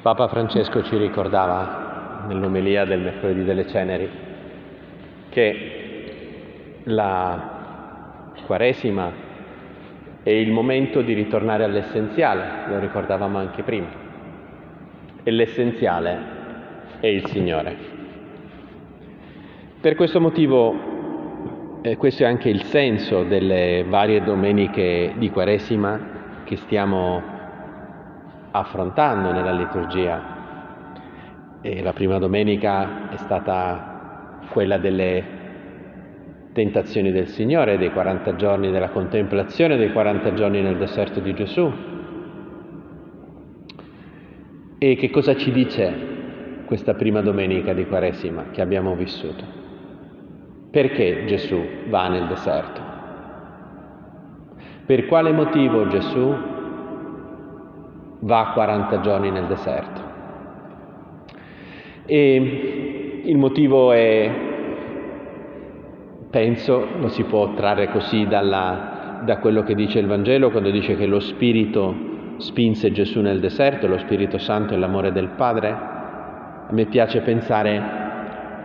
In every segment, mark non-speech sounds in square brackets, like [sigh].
Papa Francesco ci ricordava nell'omelia del mercoledì delle ceneri che la Quaresima è il momento di ritornare all'essenziale, lo ricordavamo anche prima, e l'essenziale è il Signore. Per questo motivo, eh, questo è anche il senso delle varie domeniche di Quaresima che stiamo affrontando nella liturgia. E la prima domenica è stata quella delle tentazioni del Signore, dei 40 giorni della contemplazione, dei 40 giorni nel deserto di Gesù. E che cosa ci dice questa prima domenica di Quaresima che abbiamo vissuto? Perché Gesù va nel deserto? Per quale motivo Gesù va 40 giorni nel deserto. E il motivo è, penso, lo si può trarre così dalla, da quello che dice il Vangelo quando dice che lo Spirito spinse Gesù nel deserto, lo Spirito Santo è l'amore del Padre. A me piace pensare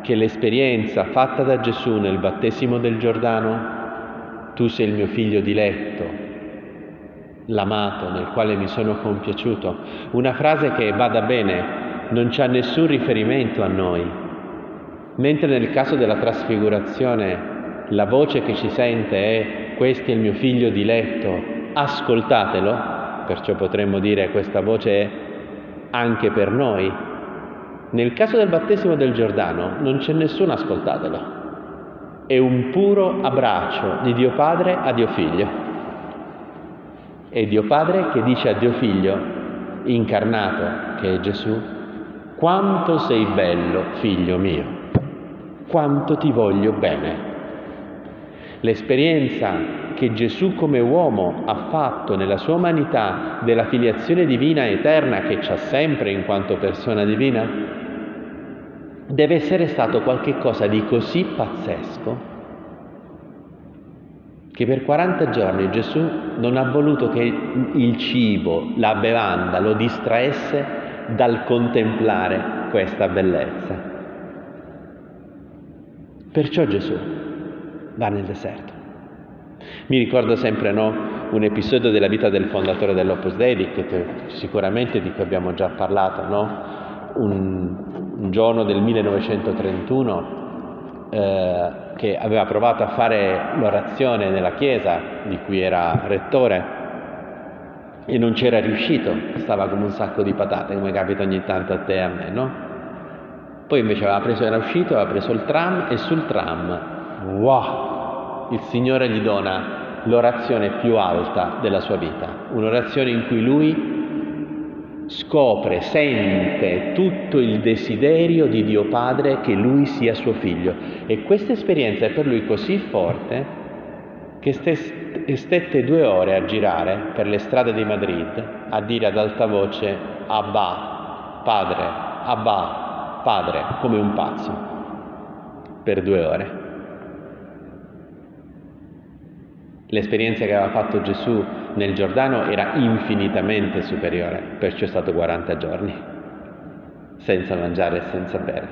che l'esperienza fatta da Gesù nel battesimo del Giordano, tu sei il mio figlio diletto, l'amato nel quale mi sono compiaciuto, una frase che vada bene, non c'è nessun riferimento a noi, mentre nel caso della trasfigurazione la voce che ci sente è questo è il mio figlio diletto, ascoltatelo, perciò potremmo dire questa voce è anche per noi. Nel caso del battesimo del Giordano non c'è nessun ascoltatelo, è un puro abbraccio di Dio Padre a Dio Figlio. È Dio Padre che dice a Dio Figlio, incarnato, che è Gesù, quanto sei bello, figlio mio, quanto ti voglio bene. L'esperienza che Gesù come uomo ha fatto nella sua umanità della filiazione divina eterna che c'ha sempre in quanto persona divina, deve essere stato qualcosa di così pazzesco che per 40 giorni Gesù non ha voluto che il cibo, la bevanda lo distraesse dal contemplare questa bellezza. Perciò Gesù va nel deserto. Mi ricordo sempre no, un episodio della vita del fondatore dell'Opus Dei, sicuramente di cui abbiamo già parlato, no? un, un giorno del 1931 eh, che aveva provato a fare l'orazione nella chiesa di cui era rettore e non c'era riuscito, stava come un sacco di patate, come capita ogni tanto a te e a me, no? Poi invece aveva preso, era uscito, aveva preso il tram e sul tram, wow, il Signore gli dona l'orazione più alta della sua vita, un'orazione in cui lui scopre, sente tutto il desiderio di Dio Padre che lui sia suo figlio. E questa esperienza è per lui così forte che stette due ore a girare per le strade di Madrid a dire ad alta voce Abba, Padre, Abba, Padre, come un pazzo, per due ore. L'esperienza che aveva fatto Gesù nel Giordano era infinitamente superiore, perciò è stato 40 giorni, senza mangiare e senza bere.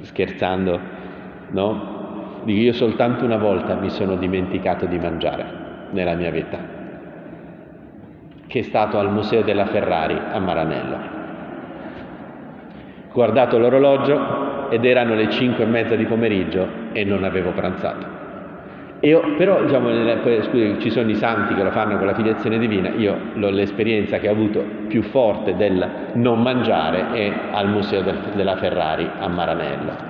Scherzando, no? Io soltanto una volta mi sono dimenticato di mangiare nella mia vita, che è stato al Museo della Ferrari a Maranello. Guardato l'orologio ed erano le 5 e mezza di pomeriggio e non avevo pranzato. Io, però diciamo, scusi, ci sono i santi che lo fanno con la filiazione divina, io l'esperienza che ho avuto più forte del non mangiare è al Museo del, della Ferrari a Maranello.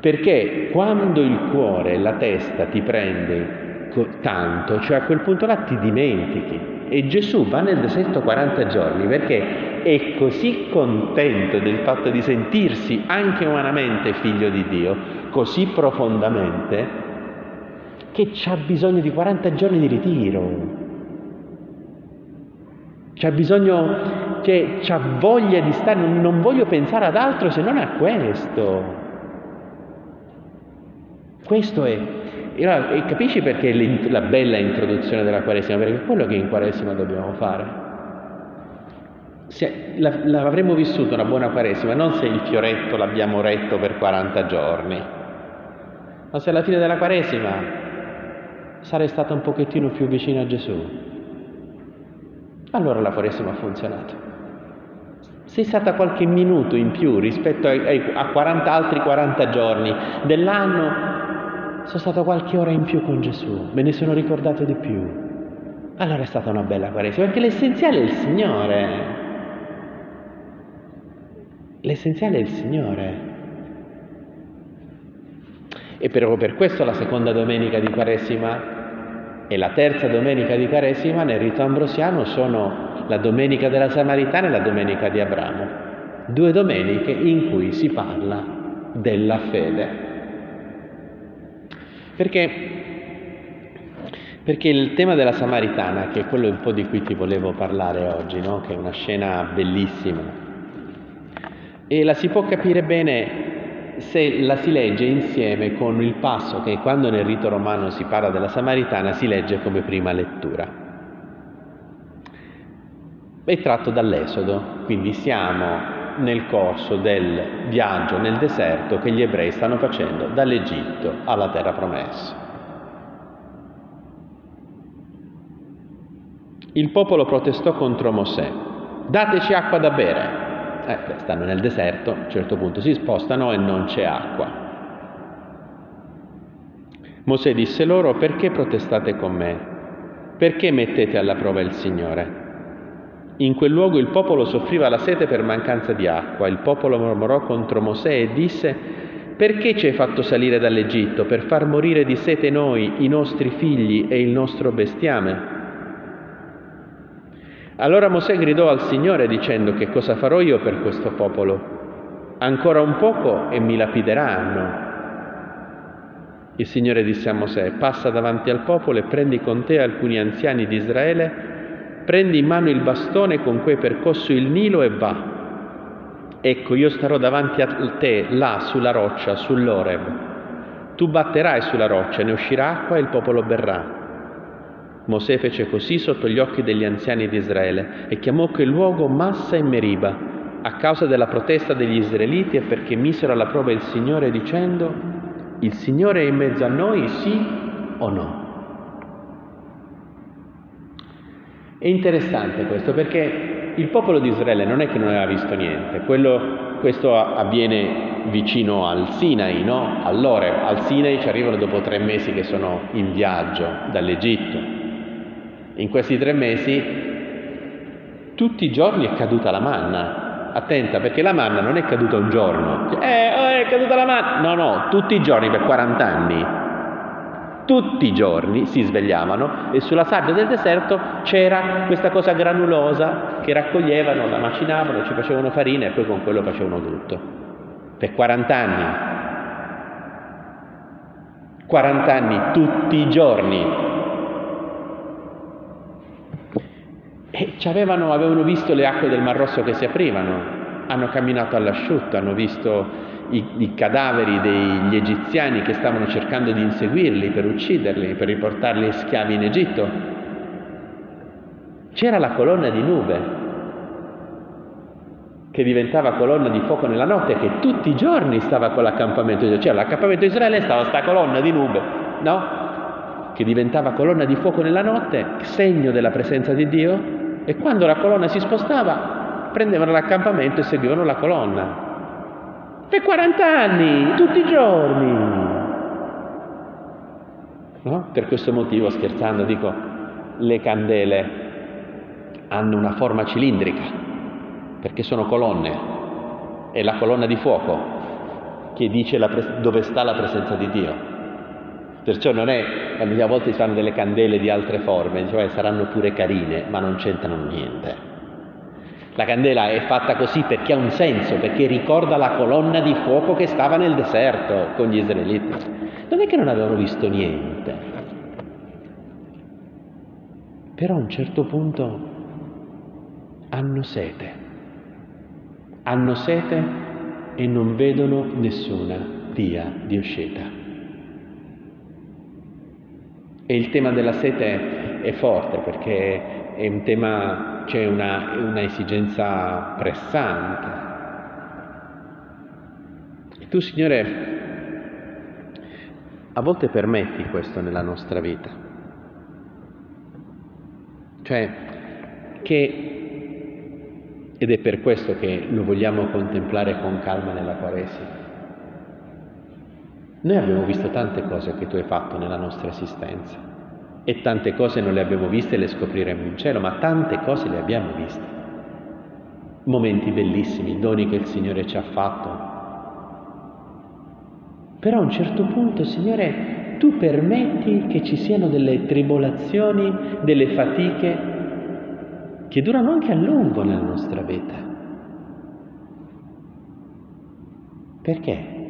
Perché quando il cuore la testa ti prende tanto, cioè a quel punto là ti dimentichi. E Gesù va nel deserto 40 giorni perché è così contento del fatto di sentirsi anche umanamente figlio di Dio, così profondamente, che ha bisogno di 40 giorni di ritiro. C'ha bisogno, cioè, c'ha voglia di stare, non, non voglio pensare ad altro se non a questo. Questo è, e capisci perché la bella introduzione della Quaresima? Perché è quello che in Quaresima dobbiamo fare. se, l'avremmo vissuto una buona Quaresima non se il fioretto l'abbiamo retto per 40 giorni, ma se alla fine della Quaresima sarei stata un pochettino più vicino a Gesù, allora la Quaresima ha funzionato. Sei stata qualche minuto in più rispetto a 40 altri 40 giorni dell'anno, sono stata qualche ora in più con Gesù, me ne sono ricordato di più. Allora è stata una bella Quaresima, perché l'essenziale è il Signore. L'essenziale è il Signore. E proprio per questo la seconda domenica di Quaresima e la terza domenica di Quaresima nel rito ambrosiano sono la domenica della Samaritana e la domenica di Abramo, due domeniche in cui si parla della fede. Perché, perché il tema della Samaritana, che è quello un po' di cui ti volevo parlare oggi, no? che è una scena bellissima, e la si può capire bene se la si legge insieme con il passo che quando nel rito romano si parla della Samaritana si legge come prima lettura è tratto dall'Esodo, quindi siamo nel corso del viaggio nel deserto che gli ebrei stanno facendo dall'Egitto alla terra promessa. Il popolo protestò contro Mosè, dateci acqua da bere. Eh, stanno nel deserto, a un certo punto si spostano e non c'è acqua. Mosè disse loro, perché protestate con me? Perché mettete alla prova il Signore? In quel luogo il popolo soffriva la sete per mancanza di acqua. Il popolo mormorò contro Mosè e disse, perché ci hai fatto salire dall'Egitto? Per far morire di sete noi, i nostri figli e il nostro bestiame? Allora Mosè gridò al Signore dicendo, che cosa farò io per questo popolo? Ancora un poco e mi lapideranno. Il Signore disse a Mosè, passa davanti al popolo e prendi con te alcuni anziani di Israele prendi in mano il bastone con cui hai percorso il Nilo e va. Ecco, io starò davanti a te, là sulla roccia, sull'Oreb. Tu batterai sulla roccia, ne uscirà acqua e il popolo berrà. Mosè fece così sotto gli occhi degli anziani di Israele e chiamò quel luogo Massa e Meriba a causa della protesta degli israeliti e perché misero alla prova il Signore dicendo il Signore è in mezzo a noi, sì o no? È interessante questo perché il popolo di Israele non è che non aveva visto niente, Quello, questo avviene vicino al Sinai, no? All'Ore, al Sinai ci arrivano dopo tre mesi che sono in viaggio dall'Egitto. In questi tre mesi tutti i giorni è caduta la manna. Attenta perché la manna non è caduta un giorno. Eh, oh, è caduta la manna. No, no, tutti i giorni per 40 anni tutti i giorni si svegliavano e sulla sabbia del deserto c'era questa cosa granulosa che raccoglievano, la macinavano, ci facevano farina e poi con quello facevano tutto. Per 40 anni. 40 anni tutti i giorni. E avevano, avevano visto le acque del Mar Rosso che si aprivano, hanno camminato all'asciutto, hanno visto i, i cadaveri degli egiziani che stavano cercando di inseguirli per ucciderli, per riportarli schiavi in Egitto. C'era la colonna di nube che diventava colonna di fuoco nella notte, che tutti i giorni stava con l'accampamento di Israele. Cioè l'accampamento di Israele stava sta colonna di nube, no? Che diventava colonna di fuoco nella notte, segno della presenza di Dio, e quando la colonna si spostava, prendevano l'accampamento e seguivano la colonna. Per 40 anni, tutti i giorni. No? Per questo motivo, scherzando, dico, le candele hanno una forma cilindrica, perché sono colonne. È la colonna di fuoco che dice pres- dove sta la presenza di Dio. Perciò non è, quando a volte si fanno delle candele di altre forme, cioè saranno pure carine, ma non c'entrano niente. La candela è fatta così perché ha un senso, perché ricorda la colonna di fuoco che stava nel deserto con gli israeliti. Non è che non avevano visto niente. Però a un certo punto hanno sete. Hanno sete e non vedono nessuna via di uscita. E il tema della sete è forte perché è, un tema, c'è una, una esigenza pressante. Tu, Signore, a volte permetti questo nella nostra vita. Cioè, che, ed è per questo che lo vogliamo contemplare con calma nella Quaresima. Noi abbiamo visto tante cose che tu hai fatto nella nostra esistenza e tante cose non le abbiamo viste e le scopriremo in cielo, ma tante cose le abbiamo viste. Momenti bellissimi, doni che il Signore ci ha fatto. Però a un certo punto, Signore, tu permetti che ci siano delle tribolazioni, delle fatiche che durano anche a lungo nella nostra vita. Perché?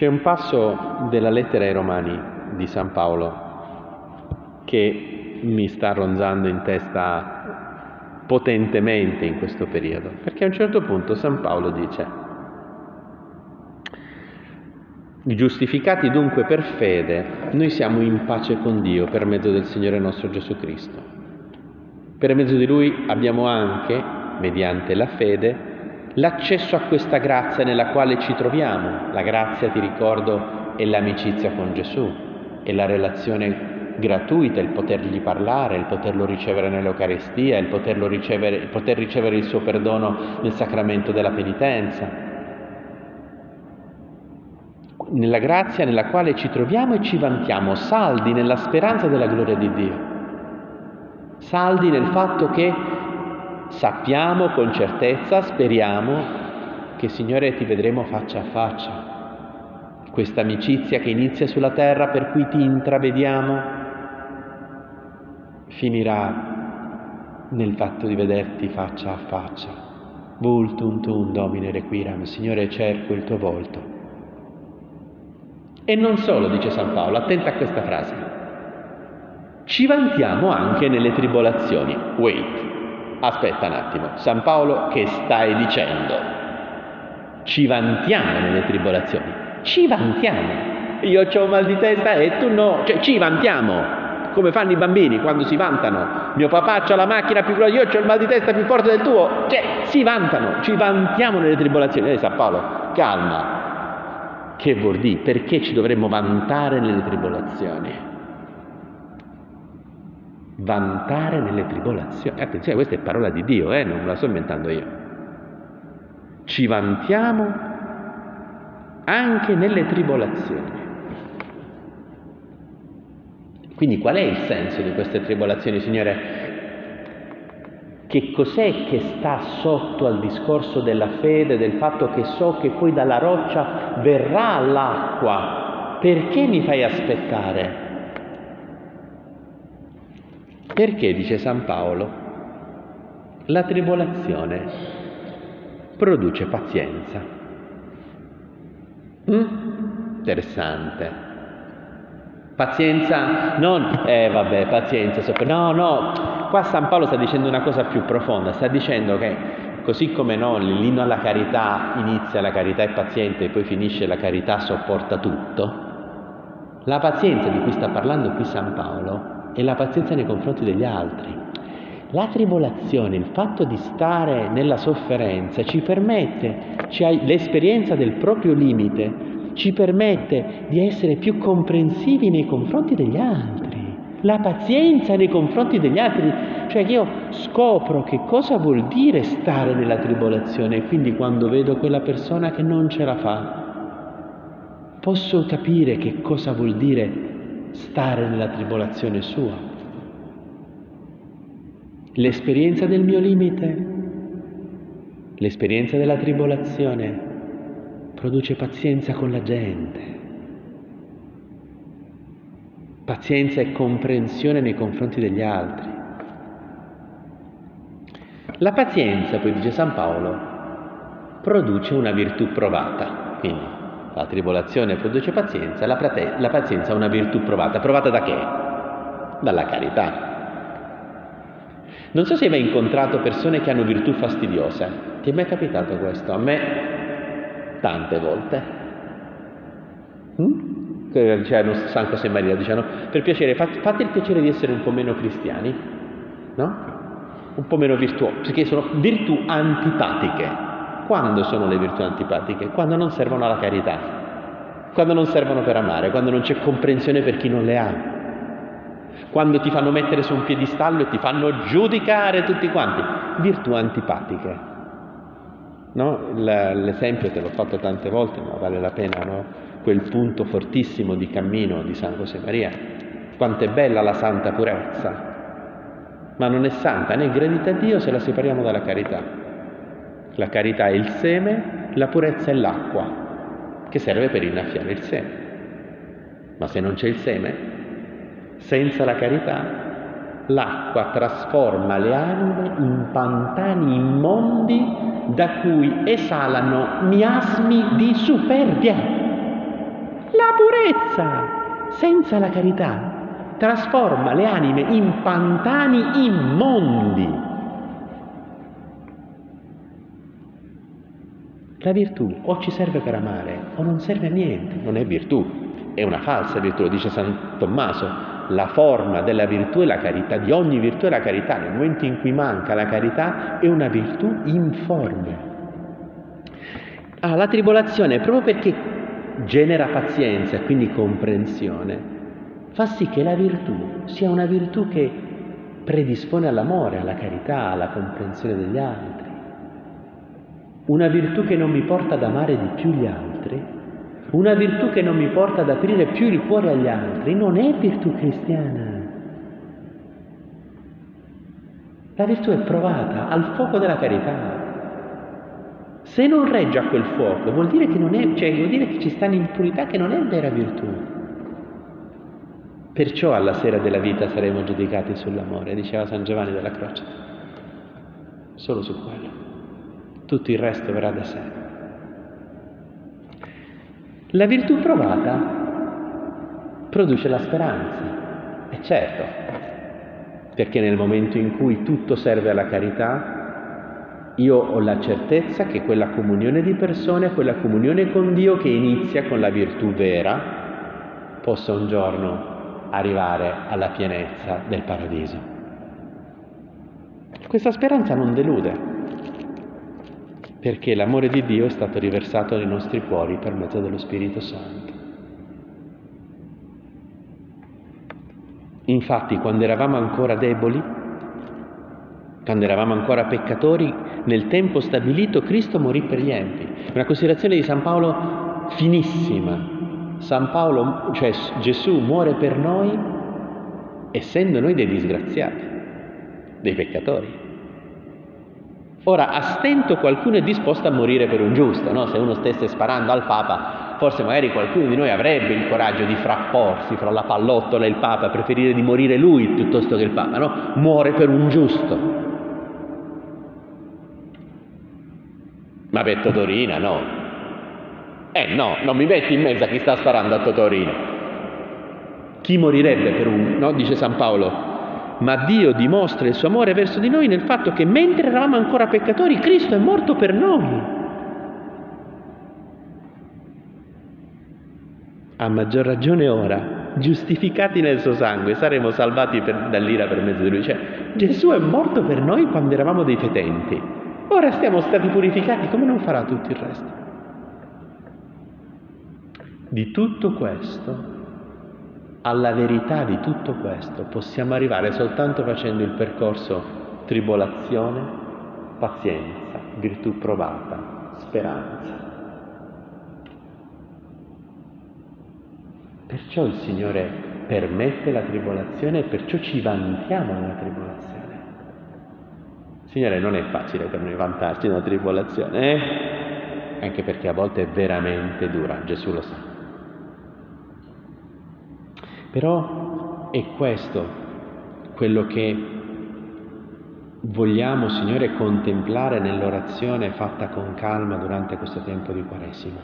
C'è un passo della lettera ai Romani di San Paolo che mi sta ronzando in testa potentemente in questo periodo, perché a un certo punto San Paolo dice Giustificati dunque per fede, noi siamo in pace con Dio per mezzo del Signore nostro Gesù Cristo. Per mezzo di Lui abbiamo anche, mediante la fede, l'accesso a questa grazia nella quale ci troviamo. La grazia, ti ricordo, è l'amicizia con Gesù, è la relazione gratuita, il potergli parlare, il poterlo ricevere nell'Eucaristia, il, ricevere, il poter ricevere il suo perdono nel sacramento della penitenza nella grazia nella quale ci troviamo e ci vantiamo, saldi nella speranza della gloria di Dio, saldi nel fatto che sappiamo con certezza, speriamo che Signore ti vedremo faccia a faccia. Questa amicizia che inizia sulla terra per cui ti intravediamo finirà nel fatto di vederti faccia a faccia. Vultum tum domine requiram, Signore cerco il tuo volto. E non solo, dice San Paolo, attenta a questa frase. Ci vantiamo anche nelle tribolazioni. Wait, aspetta un attimo. San Paolo, che stai dicendo? Ci vantiamo nelle tribolazioni. Ci vantiamo. Io ho mal di testa e tu no. Cioè, ci vantiamo. Come fanno i bambini quando si vantano. Mio papà ha la macchina più grossa, io ho il mal di testa più forte del tuo. Cioè, si vantano. Ci vantiamo nelle tribolazioni. E San Paolo, calma, che vuol dire? Perché ci dovremmo vantare nelle tribolazioni? Vantare nelle tribolazioni. Attenzione, questa è parola di Dio, eh? non la sto inventando io. Ci vantiamo anche nelle tribolazioni. Quindi qual è il senso di queste tribolazioni, Signore? Che cos'è che sta sotto al discorso della fede, del fatto che so che poi dalla roccia verrà l'acqua? Perché mi fai aspettare? Perché, dice San Paolo, la tribolazione produce pazienza. Mm? Interessante. Pazienza, non, eh vabbè, pazienza, no, no, qua San Paolo sta dicendo una cosa più profonda, sta dicendo che così come no, l'inno alla carità inizia la carità è paziente e poi finisce la carità sopporta tutto, la pazienza di cui sta parlando qui San Paolo è la pazienza nei confronti degli altri. La tribolazione, il fatto di stare nella sofferenza ci permette, ci l'esperienza del proprio limite ci permette di essere più comprensivi nei confronti degli altri, la pazienza nei confronti degli altri, cioè che io scopro che cosa vuol dire stare nella tribolazione e quindi quando vedo quella persona che non ce la fa, posso capire che cosa vuol dire stare nella tribolazione sua. L'esperienza del mio limite, l'esperienza della tribolazione produce pazienza con la gente, pazienza e comprensione nei confronti degli altri. La pazienza, poi dice San Paolo, produce una virtù provata, quindi la tribolazione produce pazienza, la, prate- la pazienza è una virtù provata, provata da che? Dalla carità. Non so se hai mai incontrato persone che hanno virtù fastidiose, ti è mai capitato questo? A me tante volte. Mm? dicevano San José Maria, dicevano, per piacere, fate il piacere di essere un po' meno cristiani, no? Un po' meno virtuosi, perché sono virtù antipatiche. Quando sono le virtù antipatiche? Quando non servono alla carità, quando non servono per amare, quando non c'è comprensione per chi non le ha, quando ti fanno mettere su un piedistallo e ti fanno giudicare tutti quanti, virtù antipatiche. No? L'esempio te l'ho fatto tante volte, ma vale la pena, no? quel punto fortissimo di cammino di San José Maria. Quanto è bella la santa purezza, ma non è santa né gradita a Dio se la separiamo dalla carità. La carità è il seme, la purezza è l'acqua che serve per innaffiare il seme. Ma se non c'è il seme, senza la carità, l'acqua trasforma le anime in pantani immondi da cui esalano miasmi di superbia. La purezza, senza la carità, trasforma le anime in pantani immondi La virtù o ci serve per amare o non serve a niente, non è virtù, è una falsa virtù, lo dice San Tommaso, la forma della virtù è la carità, di ogni virtù è la carità, nel momento in cui manca la carità è una virtù informe. Ah, la tribolazione, proprio perché genera pazienza e quindi comprensione, fa sì che la virtù sia una virtù che predispone all'amore, alla carità, alla comprensione degli altri una virtù che non mi porta ad amare di più gli altri, una virtù che non mi porta ad aprire più il cuore agli altri, non è virtù cristiana. La virtù è provata al fuoco della carità. Se non regge a quel fuoco, vuol dire che, non è, cioè, vuol dire che ci sta un'impurità che non è vera virtù. Perciò alla sera della vita saremo giudicati sull'amore, diceva San Giovanni della Croce. Solo su quello tutto il resto verrà da sé. La virtù provata produce la speranza, è certo, perché nel momento in cui tutto serve alla carità, io ho la certezza che quella comunione di persone, quella comunione con Dio che inizia con la virtù vera, possa un giorno arrivare alla pienezza del paradiso. Questa speranza non delude, perché l'amore di Dio è stato riversato nei nostri cuori per mezzo dello Spirito Santo. Infatti, quando eravamo ancora deboli, quando eravamo ancora peccatori, nel tempo stabilito Cristo morì per gli empi. Una considerazione di San Paolo finissima. San Paolo, cioè Gesù muore per noi essendo noi dei disgraziati, dei peccatori. Ora, a stento qualcuno è disposto a morire per un giusto, no? se uno stesse sparando al Papa, forse magari qualcuno di noi avrebbe il coraggio di frapporsi fra la pallottola e il Papa, preferire di morire lui piuttosto che il Papa, no? Muore per un giusto. Ma per Totorina no. Eh no, non mi metti in mezzo a chi sta sparando a Totorina. Chi morirebbe per un, no? Dice San Paolo, ma Dio dimostra il suo amore verso di noi nel fatto che mentre eravamo ancora peccatori, Cristo è morto per noi. A maggior ragione ora, giustificati nel suo sangue, saremo salvati per, dall'ira per mezzo di lui. Cioè, Gesù è morto per noi quando eravamo dei fetenti. Ora siamo stati purificati, come non farà tutto il resto? Di tutto questo alla verità di tutto questo possiamo arrivare soltanto facendo il percorso tribolazione, pazienza, virtù provata, speranza. Perciò il Signore permette la tribolazione e perciò ci vantiamo nella tribolazione. Signore, non è facile per noi vantarci nella tribolazione, eh? anche perché a volte è veramente dura, Gesù lo sa. Però è questo quello che vogliamo, Signore, contemplare nell'orazione fatta con calma durante questo tempo di Quaresima.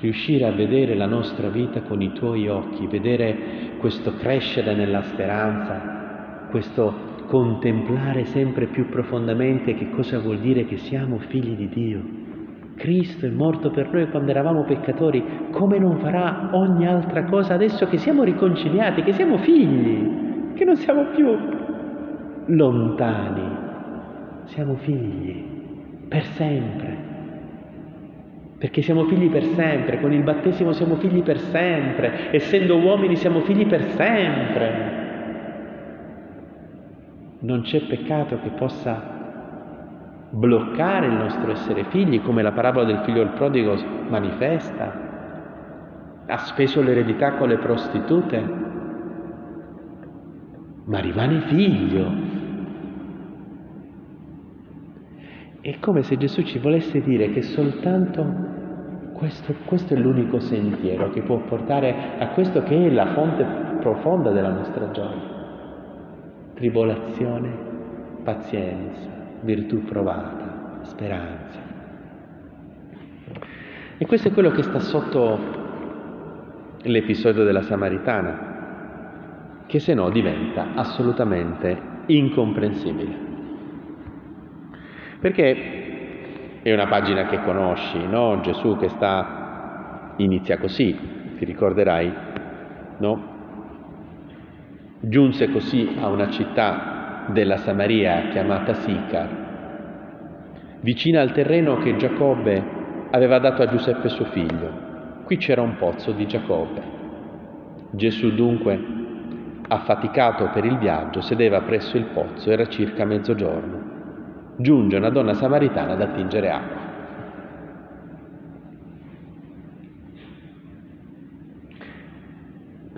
Riuscire a vedere la nostra vita con i tuoi occhi, vedere questo crescere nella speranza, questo contemplare sempre più profondamente che cosa vuol dire che siamo figli di Dio Cristo è morto per noi quando eravamo peccatori, come non farà ogni altra cosa adesso che siamo riconciliati, che siamo figli, che non siamo più lontani, siamo figli per sempre. Perché siamo figli per sempre, con il battesimo siamo figli per sempre, essendo uomini siamo figli per sempre. Non c'è peccato che possa bloccare il nostro essere figli, come la parabola del figlio del prodigo manifesta. Ha speso l'eredità con le prostitute, ma rimane figlio. È come se Gesù ci volesse dire che soltanto questo, questo, è l'unico sentiero che può portare a questo che è la fonte profonda della nostra gioia. Tribolazione, pazienza, virtù provata, speranza. E questo è quello che sta sotto l'episodio della Samaritana, che se no diventa assolutamente incomprensibile. Perché è una pagina che conosci, no? Gesù che sta, inizia così, ti ricorderai, no? Giunse così a una città della Samaria chiamata Sicar, vicina al terreno che Giacobbe aveva dato a Giuseppe suo figlio. Qui c'era un pozzo di Giacobbe. Gesù dunque, affaticato per il viaggio, sedeva presso il pozzo, era circa mezzogiorno. Giunge una donna samaritana ad attingere acqua.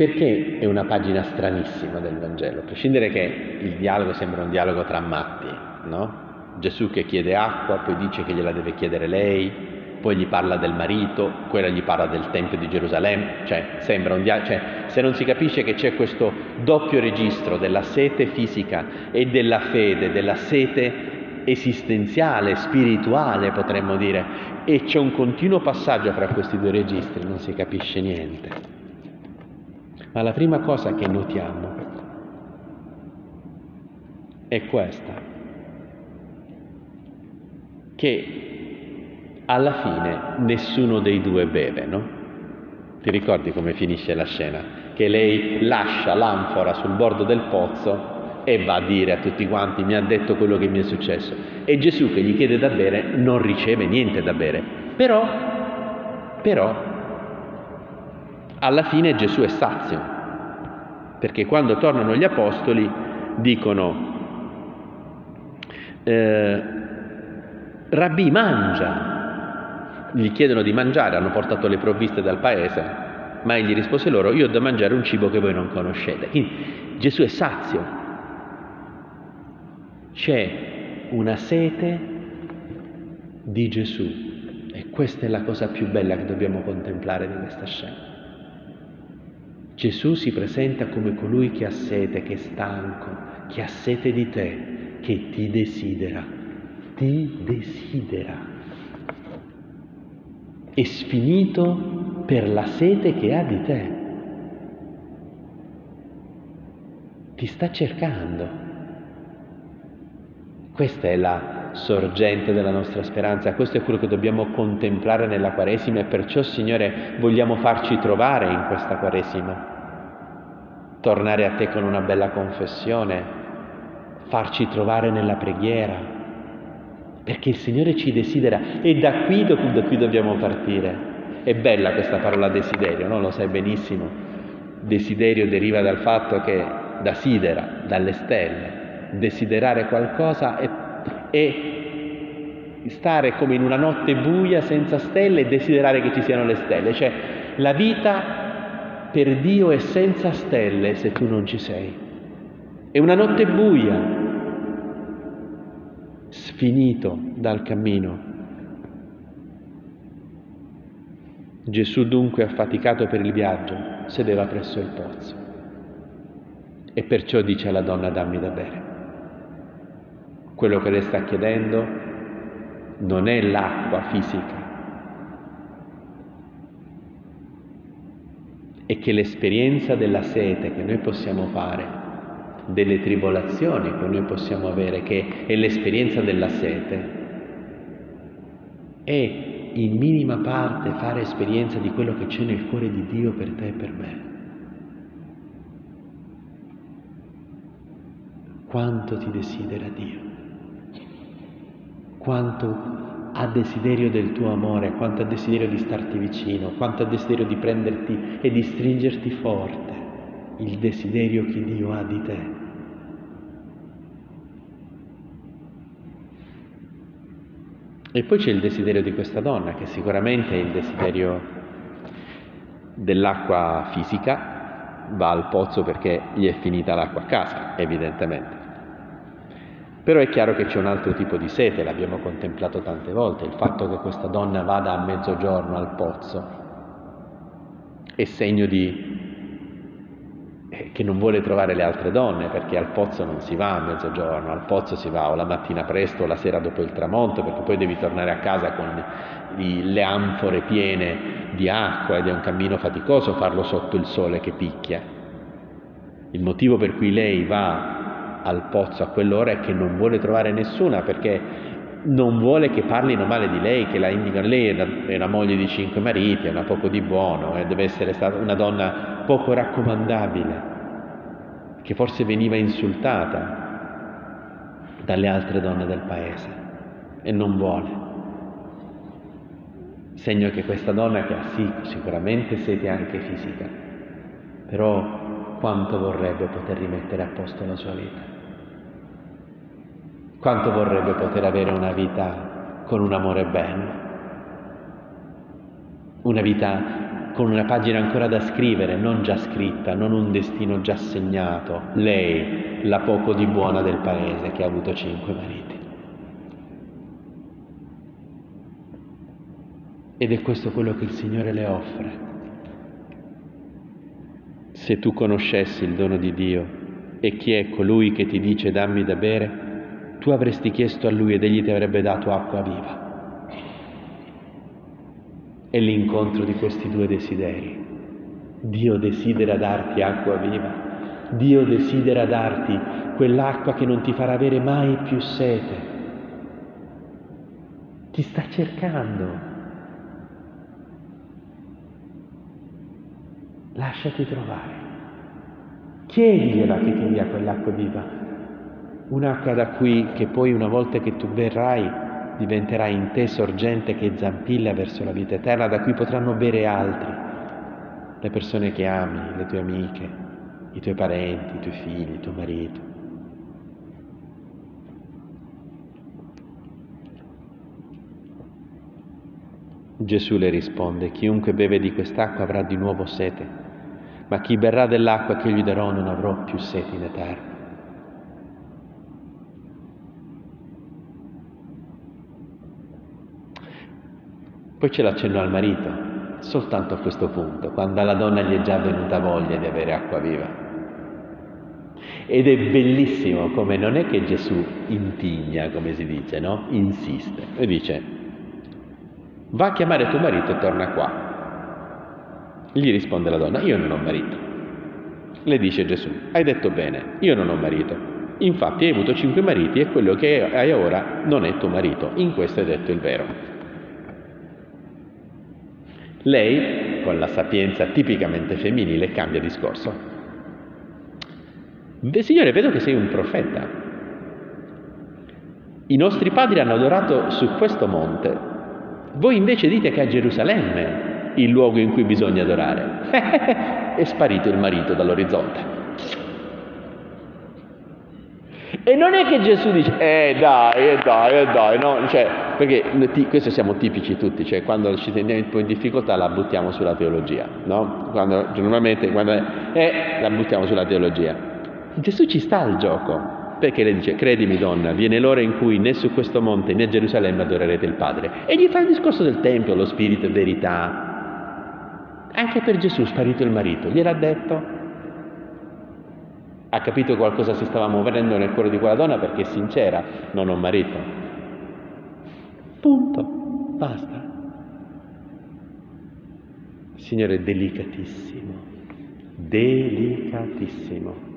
Perché è una pagina stranissima del Vangelo? A prescindere che il dialogo sembra un dialogo tra matti, no? Gesù che chiede acqua, poi dice che gliela deve chiedere lei, poi gli parla del marito, quella gli parla del Tempio di Gerusalemme, cioè sembra un dialogo, cioè se non si capisce che c'è questo doppio registro della sete fisica e della fede, della sete esistenziale, spirituale potremmo dire, e c'è un continuo passaggio fra questi due registri, non si capisce niente. Ma la prima cosa che notiamo è questa, che alla fine nessuno dei due beve, no? Ti ricordi come finisce la scena? Che lei lascia l'anfora sul bordo del pozzo e va a dire a tutti quanti mi ha detto quello che mi è successo. E Gesù che gli chiede da bere non riceve niente da bere. Però, però alla fine Gesù è sazio, perché quando tornano gli apostoli dicono, eh, Rabbi mangia, gli chiedono di mangiare, hanno portato le provviste dal paese, ma egli rispose loro, io ho da mangiare un cibo che voi non conoscete. Quindi Gesù è sazio, c'è una sete di Gesù e questa è la cosa più bella che dobbiamo contemplare di questa scena. Gesù si presenta come colui che ha sete, che è stanco, che ha sete di te, che ti desidera, ti desidera. È sfinito per la sete che ha di te. Ti sta cercando. Questa è la sorgente della nostra speranza, questo è quello che dobbiamo contemplare nella Quaresima e perciò, Signore, vogliamo farci trovare in questa Quaresima tornare a te con una bella confessione, farci trovare nella preghiera, perché il Signore ci desidera e da qui, da qui dobbiamo partire. È bella questa parola desiderio, no? lo sai benissimo. Desiderio deriva dal fatto che da sidera, dalle stelle, desiderare qualcosa è, è stare come in una notte buia senza stelle e desiderare che ci siano le stelle, cioè la vita per Dio è senza stelle se tu non ci sei. È una notte buia, sfinito dal cammino. Gesù dunque, affaticato per il viaggio, sedeva presso il pozzo e perciò dice alla donna dammi da bere. Quello che le sta chiedendo non è l'acqua fisica, e che l'esperienza della sete che noi possiamo fare, delle tribolazioni che noi possiamo avere, che è l'esperienza della sete, è in minima parte fare esperienza di quello che c'è nel cuore di Dio per te e per me. Quanto ti desidera Dio, quanto ha desiderio del tuo amore, quanto ha desiderio di starti vicino, quanto ha desiderio di prenderti e di stringerti forte, il desiderio che Dio ha di te. E poi c'è il desiderio di questa donna, che sicuramente è il desiderio dell'acqua fisica, va al pozzo perché gli è finita l'acqua a casa, evidentemente. Però è chiaro che c'è un altro tipo di sete, l'abbiamo contemplato tante volte, il fatto che questa donna vada a mezzogiorno al pozzo è segno di eh, che non vuole trovare le altre donne, perché al pozzo non si va a mezzogiorno, al pozzo si va o la mattina presto o la sera dopo il tramonto, perché poi devi tornare a casa con le anfore piene di acqua ed è un cammino faticoso farlo sotto il sole che picchia. Il motivo per cui lei va al pozzo a quell'ora è che non vuole trovare nessuna perché non vuole che parlino male di lei, che la indicano. Lei è una, è una moglie di cinque mariti, è una poco di buono, eh, deve essere stata una donna poco raccomandabile, che forse veniva insultata dalle altre donne del paese e non vuole. Segno che questa donna che ha sì, sicuramente sete anche fisica, però quanto vorrebbe poter rimettere a posto la sua vita. Quanto vorrebbe poter avere una vita con un amore bello, una vita con una pagina ancora da scrivere, non già scritta, non un destino già segnato, lei, la poco di buona del paese che ha avuto cinque mariti. Ed è questo quello che il Signore le offre. Se tu conoscessi il dono di Dio e chi è colui che ti dice dammi da bere, tu avresti chiesto a lui ed egli ti avrebbe dato acqua viva. È l'incontro di questi due desideri. Dio desidera darti acqua viva, Dio desidera darti quell'acqua che non ti farà avere mai più sete. Ti sta cercando, lasciati trovare. Chiedigliela che ti dia quell'acqua viva, un'acqua da cui che poi una volta che tu berrai diventerà in te sorgente che zampilla verso la vita eterna, da cui potranno bere altri, le persone che ami, le tue amiche, i tuoi parenti, i tuoi figli, tuo marito. Gesù le risponde, chiunque beve di quest'acqua avrà di nuovo sete ma chi berrà dell'acqua che gli darò non avrò più sete in eterno. Poi c'è l'accenno al marito, soltanto a questo punto, quando alla donna gli è già venuta voglia di avere acqua viva. Ed è bellissimo come non è che Gesù intigna, come si dice, no? Insiste e dice, va a chiamare tuo marito e torna qua. Gli risponde la donna, io non ho marito. Le dice Gesù, hai detto bene, io non ho marito. Infatti hai avuto cinque mariti e quello che hai ora non è tuo marito. In questo hai detto il vero. Lei, con la sapienza tipicamente femminile, cambia discorso. Signore, vedo che sei un profeta. I nostri padri hanno adorato su questo monte. Voi invece dite che a Gerusalemme il luogo in cui bisogna adorare. [laughs] È sparito il marito dall'orizzonte. E non è che Gesù dice, eh dai, eh dai, eh dai, no, cioè, perché questo siamo tipici tutti, cioè quando ci teniamo un po' in difficoltà la buttiamo sulla teologia, no? Quando, normalmente quando eh, la buttiamo sulla teologia. Gesù ci sta al gioco, perché le dice, credimi donna, viene l'ora in cui né su questo monte né a Gerusalemme adorerete il Padre. E gli fa il discorso del Tempio, lo Spirito e verità, anche per Gesù sparito il marito, gliel'ha detto. Ha capito qualcosa si stava muovendo nel cuore di quella donna perché è sincera, non ho marito. Punto, basta. Signore delicatissimo, delicatissimo.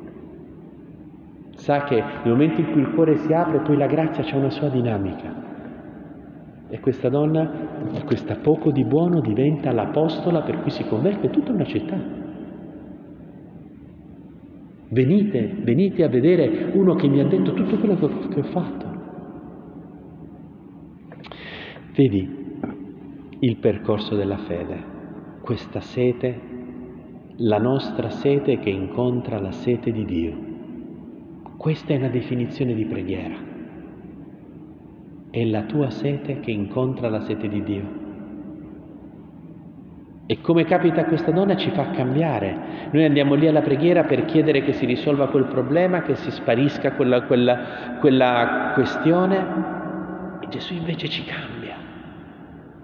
Sa che nel momento in cui il cuore si apre, poi la grazia c'è una sua dinamica. E questa donna, questa poco di buono, diventa l'apostola per cui si converte tutta una città. Venite, venite a vedere uno che mi ha detto tutto quello che ho fatto. Vedi il percorso della fede, questa sete, la nostra sete che incontra la sete di Dio. Questa è una definizione di preghiera è la tua sete che incontra la sete di Dio. E come capita a questa donna ci fa cambiare. Noi andiamo lì alla preghiera per chiedere che si risolva quel problema, che si sparisca quella, quella, quella questione e Gesù invece ci cambia.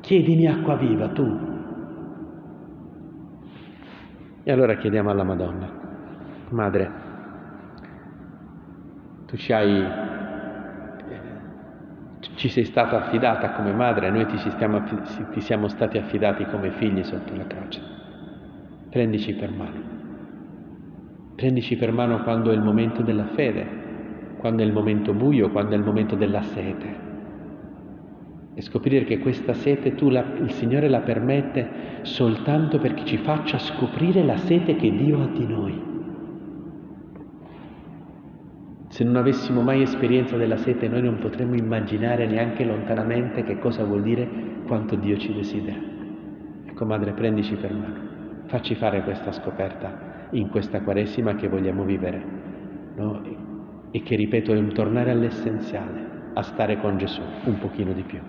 Chiedimi acqua viva tu. E allora chiediamo alla Madonna, Madre, tu ci hai ci sei stata affidata come madre, noi ti, stiamo, ti siamo stati affidati come figli sotto la croce. Prendici per mano. Prendici per mano quando è il momento della fede, quando è il momento buio, quando è il momento della sete. E scoprire che questa sete tu la, il Signore la permette soltanto perché ci faccia scoprire la sete che Dio ha di noi. Se non avessimo mai esperienza della sete, noi non potremmo immaginare neanche lontanamente che cosa vuol dire quanto Dio ci desidera. Ecco, Madre, prendici per mano, facci fare questa scoperta in questa Quaresima che vogliamo vivere, no? e che, ripeto, è un tornare all'essenziale, a stare con Gesù un pochino di più.